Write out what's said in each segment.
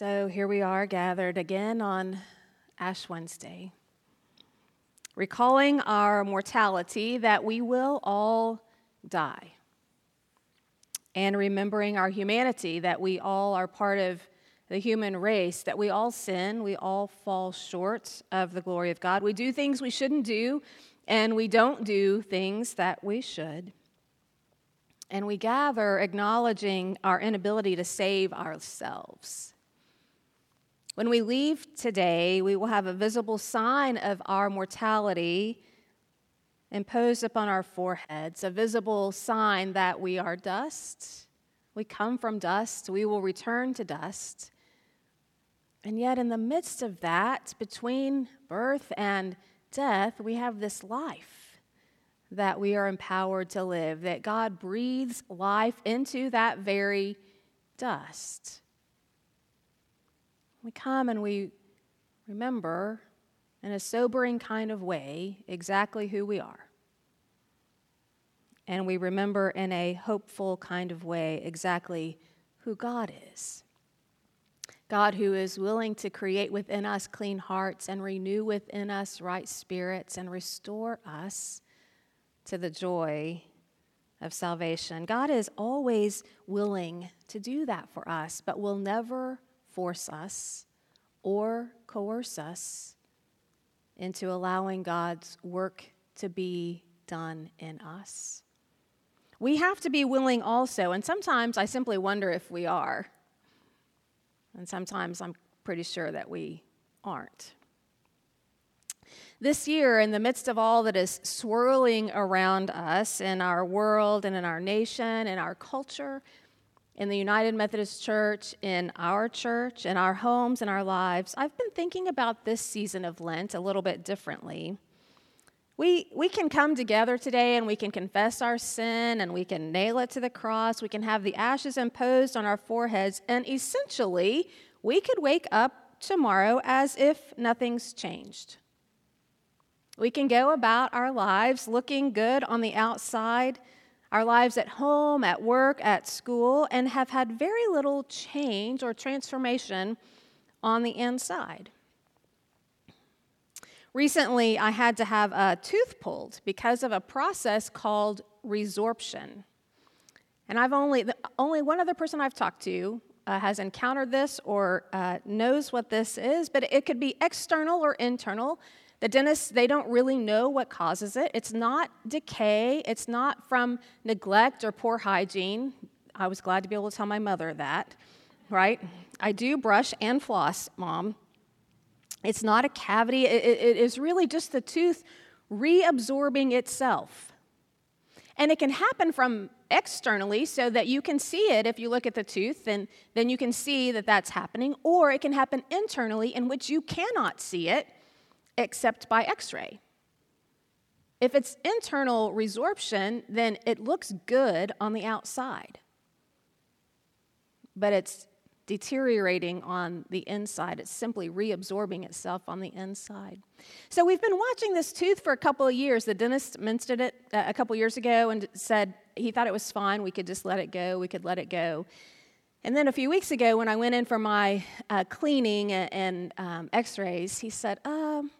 So here we are gathered again on Ash Wednesday, recalling our mortality that we will all die, and remembering our humanity that we all are part of the human race, that we all sin, we all fall short of the glory of God. We do things we shouldn't do, and we don't do things that we should. And we gather acknowledging our inability to save ourselves. When we leave today, we will have a visible sign of our mortality imposed upon our foreheads, a visible sign that we are dust. We come from dust, we will return to dust. And yet, in the midst of that, between birth and death, we have this life that we are empowered to live, that God breathes life into that very dust. We come and we remember in a sobering kind of way exactly who we are. And we remember in a hopeful kind of way exactly who God is. God, who is willing to create within us clean hearts and renew within us right spirits and restore us to the joy of salvation. God is always willing to do that for us, but will never force us or coerce us into allowing God's work to be done in us. We have to be willing also, and sometimes I simply wonder if we are. And sometimes I'm pretty sure that we aren't. This year, in the midst of all that is swirling around us in our world and in our nation, in our culture, in the United Methodist Church, in our church, in our homes, in our lives, I've been thinking about this season of Lent a little bit differently. We, we can come together today and we can confess our sin and we can nail it to the cross. We can have the ashes imposed on our foreheads, and essentially, we could wake up tomorrow as if nothing's changed. We can go about our lives looking good on the outside, our lives at home, at work, at school, and have had very little change or transformation on the inside. Recently, I had to have a tooth pulled because of a process called resorption. And I've only, only one other person I've talked to uh, has encountered this or uh, knows what this is, but it could be external or internal. The dentists, they don't really know what causes it. It's not decay, it's not from neglect or poor hygiene. I was glad to be able to tell my mother that, right? I do brush and floss, mom. It's not a cavity, it, it is really just the tooth reabsorbing itself. And it can happen from externally so that you can see it if you look at the tooth, and then you can see that that's happening, or it can happen internally in which you cannot see it except by x ray. If it's internal resorption, then it looks good on the outside, but it's deteriorating on the inside. It's simply reabsorbing itself on the inside. So we've been watching this tooth for a couple of years. The dentist mentioned it uh, a couple years ago and said he thought it was fine. We could just let it go. We could let it go. And then a few weeks ago, when I went in for my uh, cleaning and, um, X-rays, he said, um,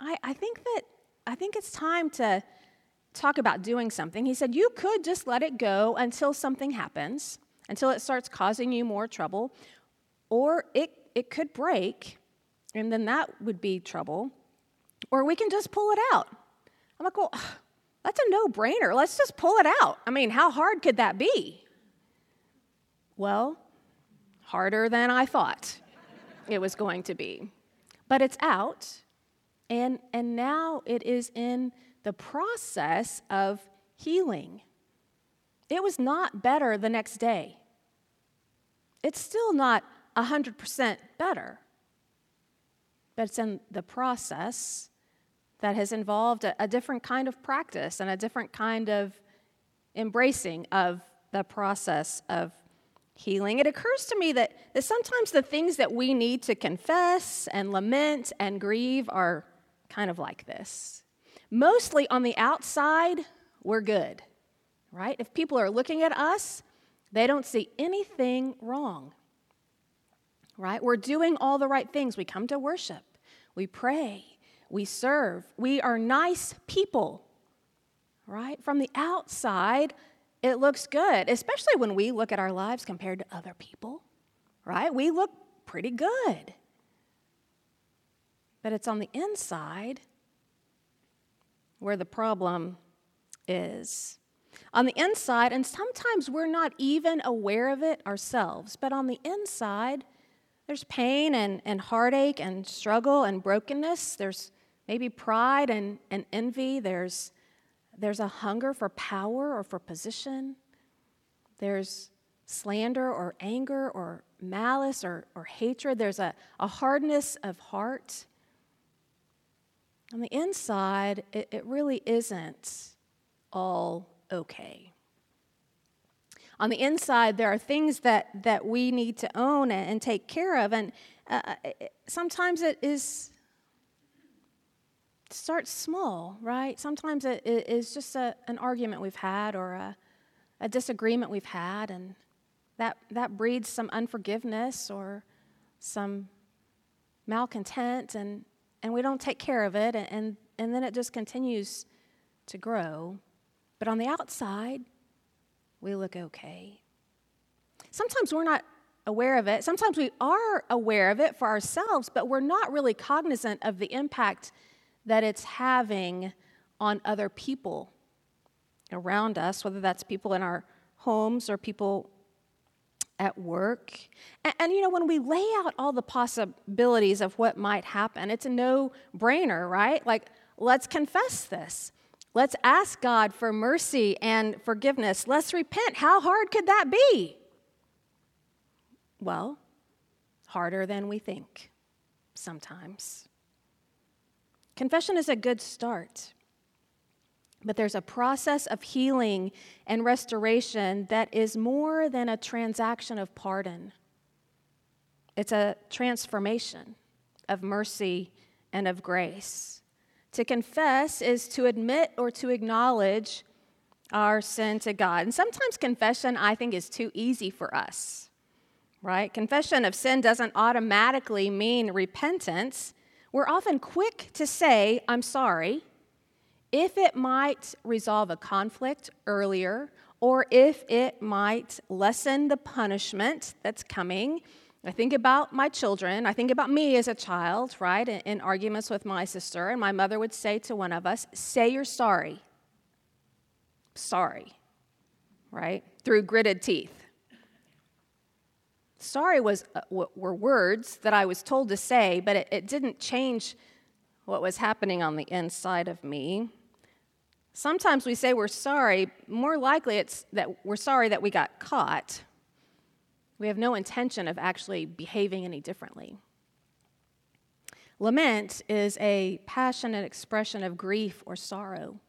I, "I think that I think it's time to." talk about doing something. He said, You could just let it go until something happens until it starts causing you more trouble, or it, it could break, and then that would be trouble, or we can just pull it out. I'm like, well, that's a no brainer. Let's just pull it out. I mean, how hard could that be? Well, harder than I thought it was going to be. But it's out, and, and now it is in the process of healing. It was not better the next day. It's still not 100% better, but it's in the process that has involved a, a, different kind of practice and a different kind of embracing of the process of healing. It occurs to me that, that sometimes the things that we need to confess and lament and grieve are kind of like this. Mostly on the outside, we're good right? If people are looking at us, they don't see anything wrong. right? We're doing all the right things. We come to worship, we pray, we serve, we are nice people, right? From the outside, it looks good, especially when we look at our lives compared to other people, right? We look pretty good. But it's on the inside where the problem is. On the inside, and sometimes we're not even aware of it ourselves, but on the inside, there's pain and, and heartache and struggle and brokenness. There's maybe pride and, and envy. There's, there's a hunger for power or for position. There's slander or anger or malice or, or hatred. There's a, a hardness of heart. On the inside, it, it really isn't all okay. On the inside, there are things that, that we need to own and, take care of, and uh, sometimes it is starts small, right? Sometimes it is just a, an argument we've had or a, a disagreement we've had, and that, that breeds some unforgiveness or some malcontent, and, and we don't take care of it, and, and, then it just continues to grow. But on the outside, we look okay. Sometimes we're not aware of it. Sometimes we are aware of it for ourselves, but we're not really cognizant of the impact that it's having on other people around us, whether that's people in our homes or people at work. And, and, you know, when we lay out all the possibilities of what might happen, it's a no brainer, right? Like, let's confess this. Let's ask God for mercy and forgiveness. Let's repent. How hard could that be? Well, harder than we think sometimes. Confession is a good start, but there's a process of healing and restoration that is more than a transaction of pardon. It's a transformation of mercy and of grace. To confess is to admit or to acknowledge our sin to God. And sometimes confession, I think, is too easy for us, right? Confession of sin doesn't automatically mean repentance. We're often quick to say, I'm sorry, if it might resolve a conflict earlier or if it might lessen the punishment that's coming. I think about my children. I think about me as a child, right, in, in arguments with my sister, and my mother would say to one of us, Say you're sorry. Sorry, right? Through gritted teeth. Sorry was, uh, were words that I was told to say, but it, it didn't change what was happening on the inside of me. Sometimes we say we're sorry, more likely it's that we're sorry that we got caught. We have no intention of actually behaving any differently. Lament is a passionate expression of grief or sorrow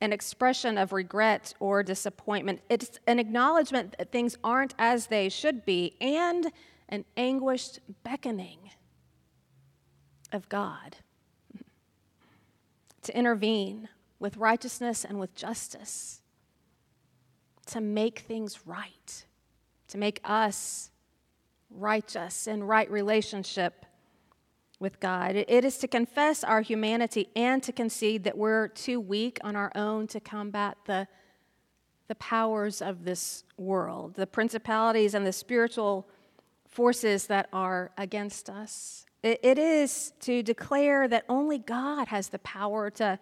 an expression of regret or disappointment. It's an acknowledgement that things aren't as they should be, and an anguished beckoning of God to intervene with righteousness and with justice, to make things right, to make us righteous in right relationship with God. It is to confess our humanity and to concede that we're too weak on our own to combat the, the powers of this world, the principalities and the spiritual forces that are against us. It, it is to declare that only God has the power to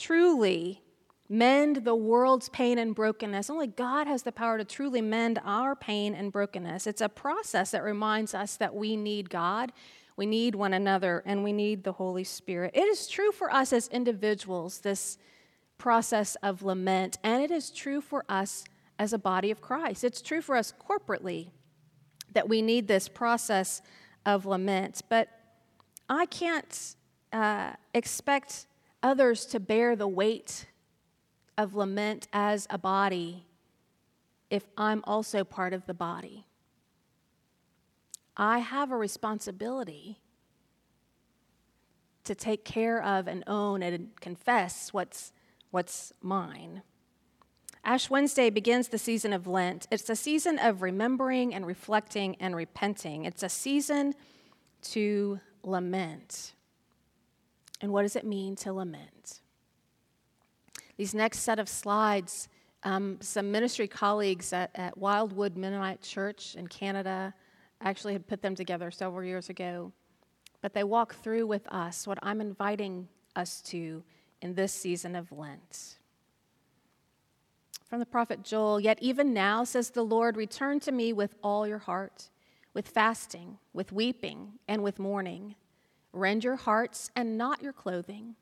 truly mend the world's pain and brokenness. Only God has the power to truly mend our pain and brokenness. It's a process that reminds us that we need God we need one another and we need the Holy Spirit. It is true for us as individuals, this process of lament, and it is true for us as a body of Christ. It's true for us corporately that we need this process of lament. But I can't uh, expect others to bear the weight of lament as a body if I'm also part of the body. I have a responsibility to take care of and own and confess what's, what's mine. Ash Wednesday begins the season of Lent. It's a season of remembering and reflecting and repenting. It's a season to lament. And what does it mean to lament? These next set of slides, um, some ministry colleagues at, at Wildwood Mennonite Church in Canada actually had put them together several years ago. But they walk through with us what I'm inviting us to in this season of Lent. From the prophet Joel, yet even now, says the Lord, return to me with all your heart, with fasting, with weeping, and with mourning. Rend your hearts and not your clothing.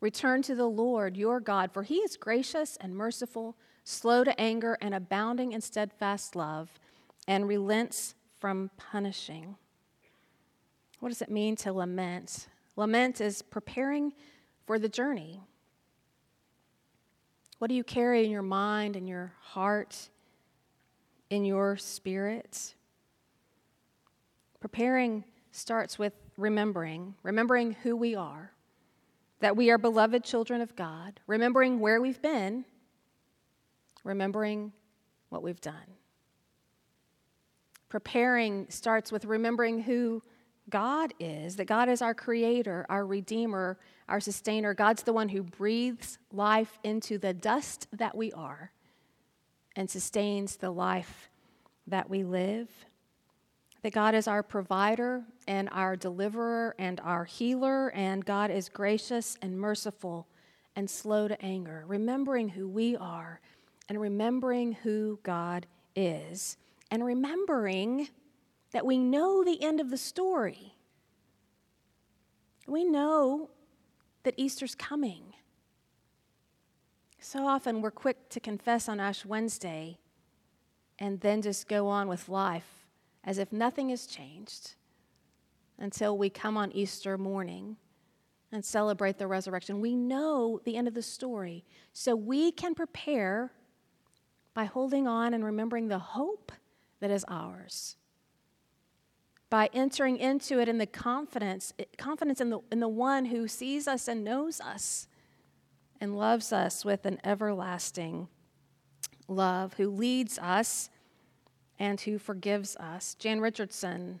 Return to the Lord your God, for he is gracious and merciful, slow to anger, and abounding in steadfast love, and relents from punishing. What does it mean to lament? Lament is preparing for the journey. What do you carry in your mind, in your heart, in your spirit? Preparing starts with remembering, remembering who we are, that we are beloved children of God, remembering where we've been, remembering what we've done. Preparing starts with remembering who God is, that God is our creator, our redeemer, our sustainer. God's the one who breathes life into the dust that we are and sustains the life that we live. That God is our provider and our deliverer and our healer, and God is gracious and merciful and slow to anger. Remembering who we are and remembering who God is, and remembering that we know the end of the story. We know that Easter's coming. So often we're quick to confess on Ash Wednesday and then just go on with life as if nothing has changed until we come on Easter morning and celebrate the resurrection. We know the end of the story, so we can prepare by holding on and remembering the hope that is ours by entering into it in the confidence, confidence in the, in the one who sees us and knows us and loves us with an everlasting love, who leads us and who forgives us. Jan Richardson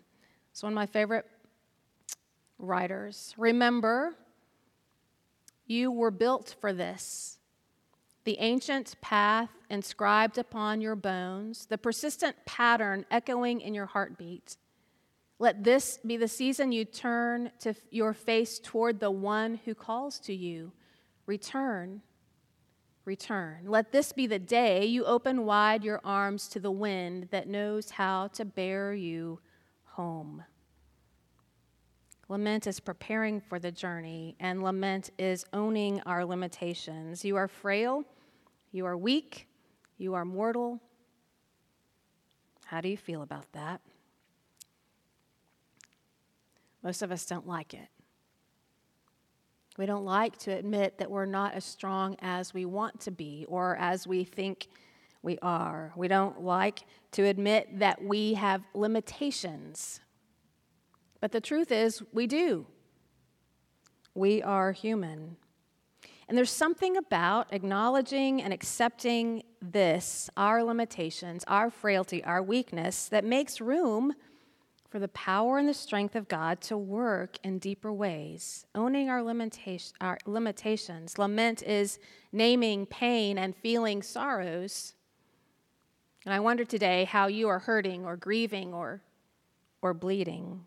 is one of my favorite writers. Remember, you were built for this. The ancient path inscribed upon your bones, the persistent pattern echoing in your heartbeat. Let this be the season you turn to your face toward the one who calls to you. Return, return. Let this be the day you open wide your arms to the wind that knows how to bear you home. Lament is preparing for the journey, and lament is owning our limitations. You are frail, you are weak, you are mortal. How do you feel about that? Most of us don't like it. We don't like to admit that we're not as strong as we want to be or as we think we are. We don't like to admit that we have limitations. But the truth is, we do. We are human. And there's something about acknowledging and accepting this, our limitations, our frailty, our weakness, that makes room for the power and the strength of God to work in deeper ways, owning our, our limitations. Lament is naming pain and feeling sorrows. And I wonder today how you are hurting or grieving or, or bleeding.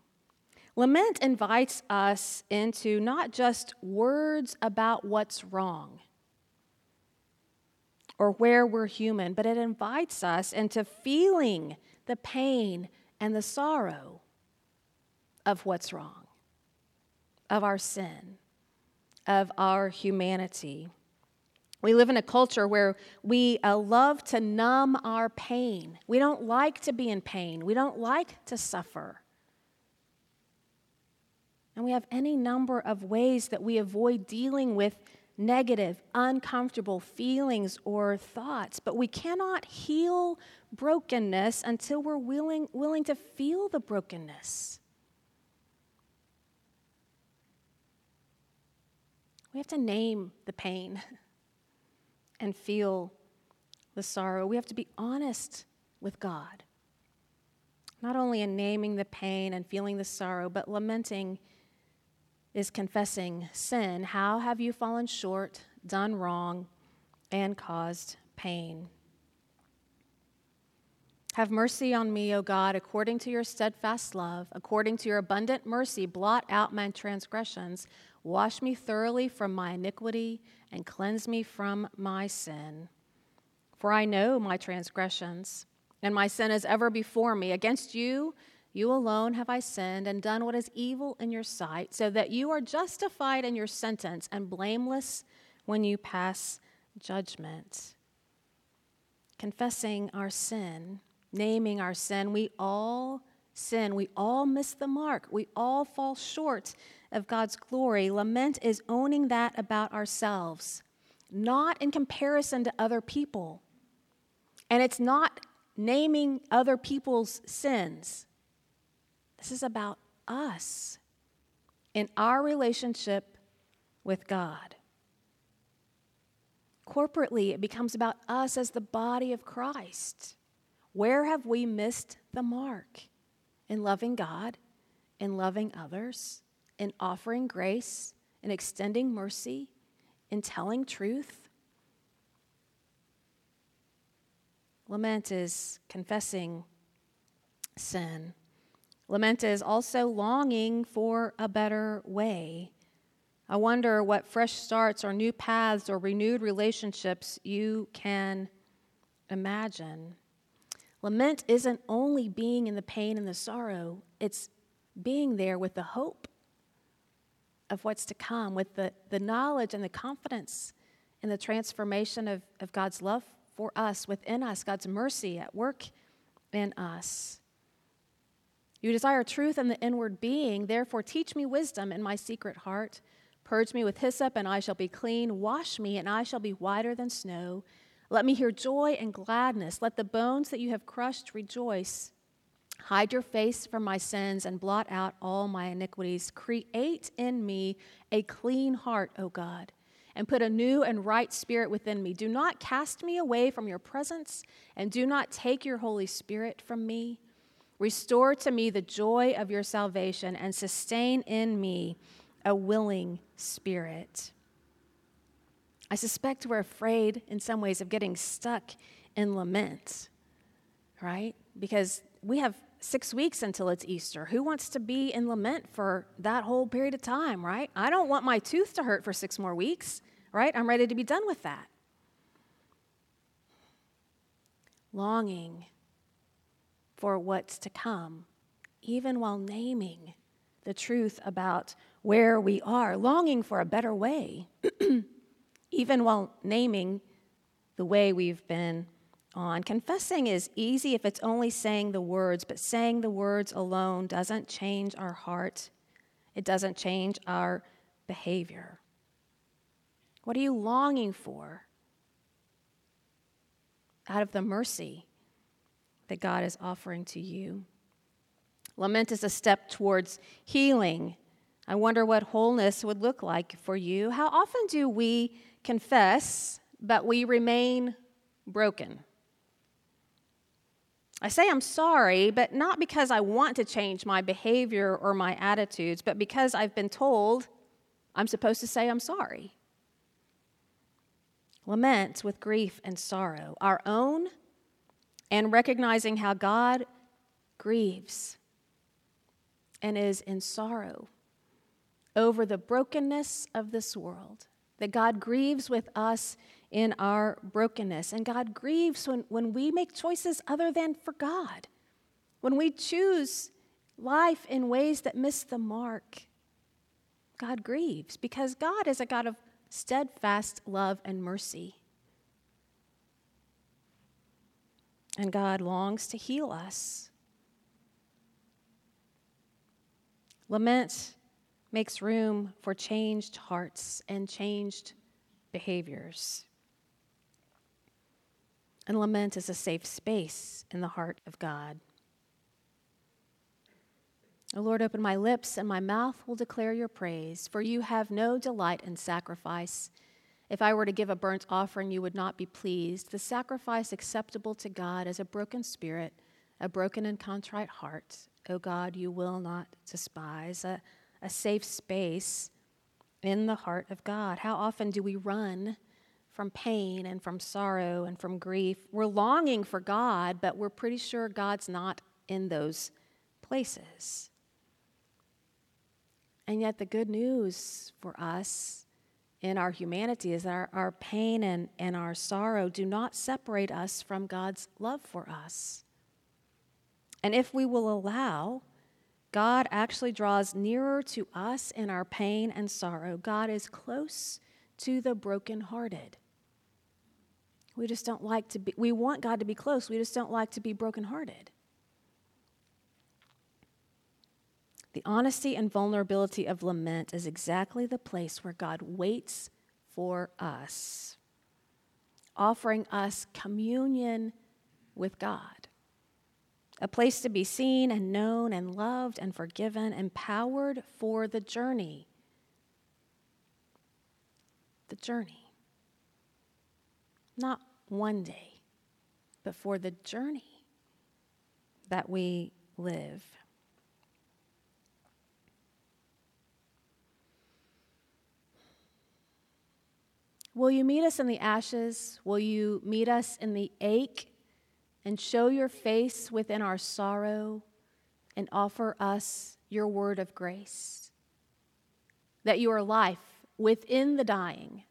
Lament invites us into not just words about what's wrong or where we're human, but it invites us into feeling the pain and the sorrow of what's wrong, of our sin, of our humanity. We live in a culture where we uh, love to numb our pain. We don't like to be in pain. We don't like to suffer. And we have any number of ways that we avoid dealing with negative, uncomfortable feelings or thoughts. But we cannot heal brokenness until we're willing, willing to feel the brokenness. We have to name the pain and feel the sorrow. We have to be honest with God. Not only in naming the pain and feeling the sorrow, but lamenting is confessing sin. How have you fallen short, done wrong, and caused pain? Have mercy on me, O God, according to your steadfast love, according to your abundant mercy, blot out my transgressions. Wash me thoroughly from my iniquity and cleanse me from my sin. For I know my transgressions, and my sin is ever before me. Against you, you alone have I sinned and done what is evil in your sight, so that you are justified in your sentence and blameless when you pass judgment. Confessing our sin naming our sin. We all sin. We all miss the mark. We all fall short of God's glory. Lament is owning that about ourselves, not in comparison to other people. And it's not naming other people's sins. This is about us in our relationship with God. Corporately, it becomes about us as the body of Christ. Where have we missed the mark in loving God, in loving others, in offering grace, in extending mercy, in telling truth? Lament is confessing sin. Lament is also longing for a better way. I wonder what fresh starts or new paths or renewed relationships you can imagine. Lament isn't only being in the pain and the sorrow, it's being there with the hope of what's to come, with the, the knowledge and the confidence in the transformation of, of God's love for us, within us, God's mercy at work in us. You desire truth in the inward being, therefore teach me wisdom in my secret heart. Purge me with hyssop, and I shall be clean. Wash me, and I shall be whiter than snow. Let me hear joy and gladness. Let the bones that you have crushed rejoice. Hide your face from my sins and blot out all my iniquities. Create in me a clean heart, O God, and put a new and right spirit within me. Do not cast me away from your presence, and do not take your Holy Spirit from me. Restore to me the joy of your salvation, and sustain in me a willing spirit. I suspect we're afraid in some ways of getting stuck in lament, right? Because we have six weeks until it's Easter. Who wants to be in lament for that whole period of time, right? I don't want my tooth to hurt for six more weeks, right? I'm ready to be done with that. Longing for what's to come, even while naming the truth about where we are, longing for a better way. even while naming the way we've been on. Confessing is easy if it's only saying the words, but saying the words alone doesn't change our heart, it doesn't change our behavior. What are you longing for out of the mercy that God is offering to you? Lament is a step towards healing. I wonder what wholeness would look like for you. How often do we confess, but we remain broken. I say I'm sorry, but not because I want to change my behavior or my attitudes, but because I've been told I'm supposed to say I'm sorry. Lament with grief and sorrow, our own, and recognizing how God grieves and is in sorrow over the brokenness of this world that God grieves with us in our brokenness. And God grieves when, when we make choices other than for God, when we choose life in ways that miss the mark. God grieves because God is a God of steadfast love and mercy. And God longs to heal us. Lament makes room for changed hearts and changed behaviors. And lament is a safe space in the heart of God. O Lord, open my lips, and my mouth will declare your praise, for you have no delight in sacrifice, If I were to give a burnt offering, you would not be pleased. The sacrifice acceptable to God is a broken spirit, a broken and contrite heart. O oh God, you will not despise. A, a safe space in the heart of God. How often do we run from pain and from sorrow and from grief? We're longing for God, but we're pretty sure God's not in those places. And yet, the good news for us in our humanity is that our, our pain and, and our sorrow do not separate us from God's love for us. And if we will allow, God actually draws nearer to us in our pain and sorrow. God is close to the brokenhearted. We just don't like to be, we want God to be close, we just don't like to be brokenhearted. The honesty and vulnerability of lament is exactly the place where God waits for us, offering us communion with God. A place to be seen and known and loved and forgiven, empowered for the journey. The journey. Not one day, but for the journey that we live. Will you meet us in the ashes? Will you meet us in the ache and show your face within our sorrow and offer us your word of grace? That you are life within the dying,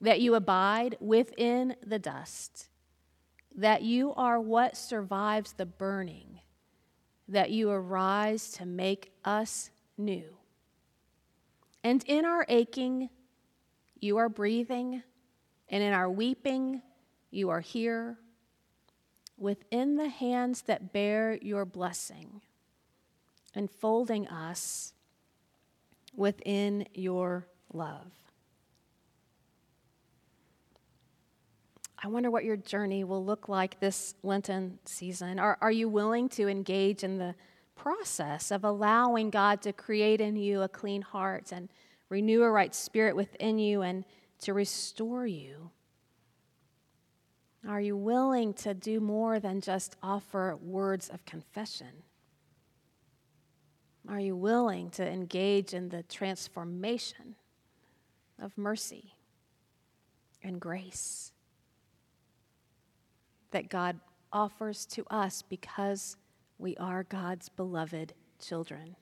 that you abide within the dust, that you are what survives the burning, that you arise to make us new. And in our aching, you are breathing, and in our weeping, you are here within the hands that bear your blessing, enfolding us within your love. I wonder what your journey will look like this Lenten season. Are, are you willing to engage in the process of allowing God to create in you a clean heart and renew a right spirit within you, and to restore you? Are you willing to do more than just offer words of confession? Are you willing to engage in the transformation of mercy and grace that God offers to us because we are God's beloved children?